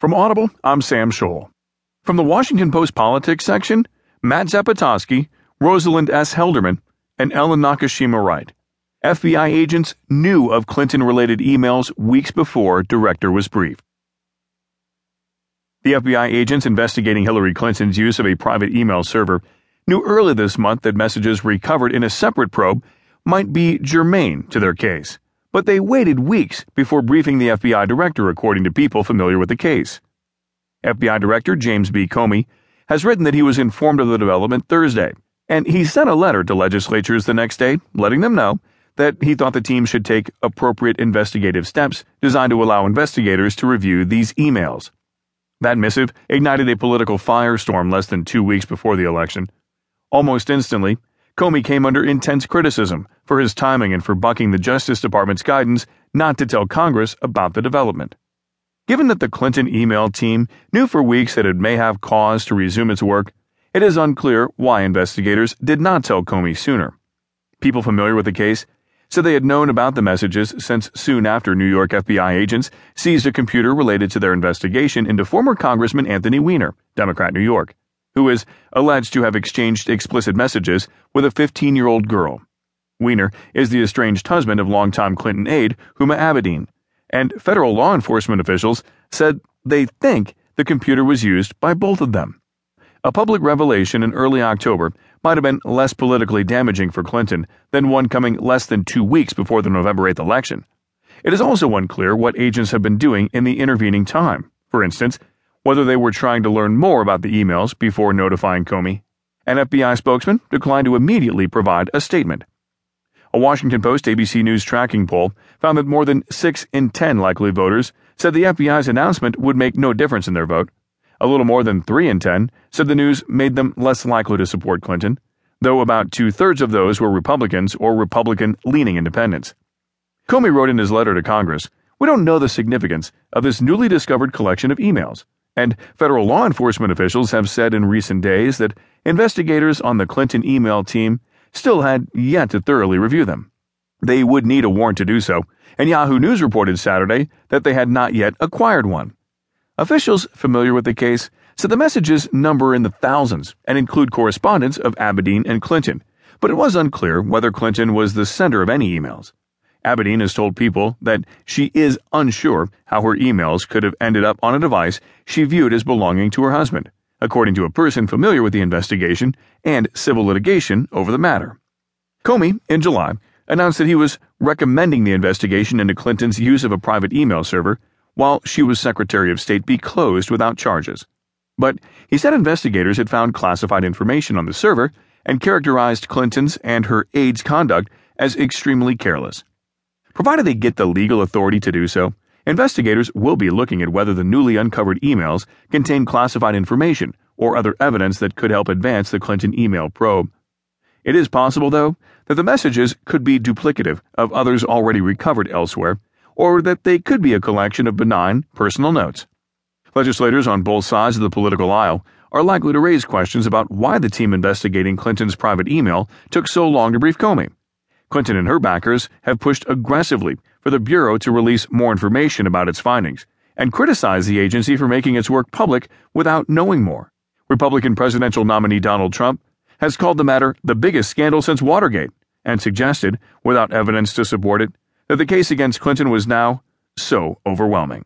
From Audible, I'm Sam Scholl. From the Washington Post Politics section, Matt Zapotosky, Rosalind S. Helderman, and Ellen Nakashima write. FBI agents knew of Clinton related emails weeks before Director was briefed. The FBI agents investigating Hillary Clinton's use of a private email server knew early this month that messages recovered in a separate probe might be germane to their case but they waited weeks before briefing the FBI director, according to people familiar with the case. FBI Director James B. Comey has written that he was informed of the development Thursday, and he sent a letter to legislatures the next day, letting them know that he thought the team should take appropriate investigative steps designed to allow investigators to review these emails. That missive ignited a political firestorm less than two weeks before the election. Almost instantly, Comey came under intense criticism for his timing and for bucking the Justice Department's guidance not to tell Congress about the development. Given that the Clinton email team knew for weeks that it may have cause to resume its work, it is unclear why investigators did not tell Comey sooner. People familiar with the case said they had known about the messages since soon after New York FBI agents seized a computer related to their investigation into former Congressman Anthony Weiner, Democrat New York who is alleged to have exchanged explicit messages with a 15 year old girl. Weiner is the estranged husband of longtime Clinton aide Huma Abedin, and federal law enforcement officials said they think the computer was used by both of them. A public revelation in early October might have been less politically damaging for Clinton than one coming less than two weeks before the November 8th election. It is also unclear what agents have been doing in the intervening time. For instance, whether they were trying to learn more about the emails before notifying Comey. An FBI spokesman declined to immediately provide a statement. A Washington Post ABC News tracking poll found that more than 6 in 10 likely voters said the FBI's announcement would make no difference in their vote. A little more than 3 in 10 said the news made them less likely to support Clinton, though about two thirds of those were Republicans or Republican leaning independents. Comey wrote in his letter to Congress We don't know the significance of this newly discovered collection of emails and federal law enforcement officials have said in recent days that investigators on the Clinton email team still had yet to thoroughly review them. They would need a warrant to do so, and Yahoo News reported Saturday that they had not yet acquired one. Officials familiar with the case said the messages number in the thousands and include correspondence of Abedin and Clinton, but it was unclear whether Clinton was the sender of any emails. Abedin has told people that she is unsure how her emails could have ended up on a device she viewed as belonging to her husband, according to a person familiar with the investigation and civil litigation over the matter. Comey, in July, announced that he was recommending the investigation into Clinton's use of a private email server while she was Secretary of State be closed without charges. But he said investigators had found classified information on the server and characterized Clinton's and her aide's conduct as extremely careless. Provided they get the legal authority to do so, investigators will be looking at whether the newly uncovered emails contain classified information or other evidence that could help advance the Clinton email probe. It is possible, though, that the messages could be duplicative of others already recovered elsewhere, or that they could be a collection of benign personal notes. Legislators on both sides of the political aisle are likely to raise questions about why the team investigating Clinton's private email took so long to brief Comey. Clinton and her backers have pushed aggressively for the Bureau to release more information about its findings and criticized the agency for making its work public without knowing more. Republican presidential nominee Donald Trump has called the matter the biggest scandal since Watergate and suggested, without evidence to support it, that the case against Clinton was now so overwhelming.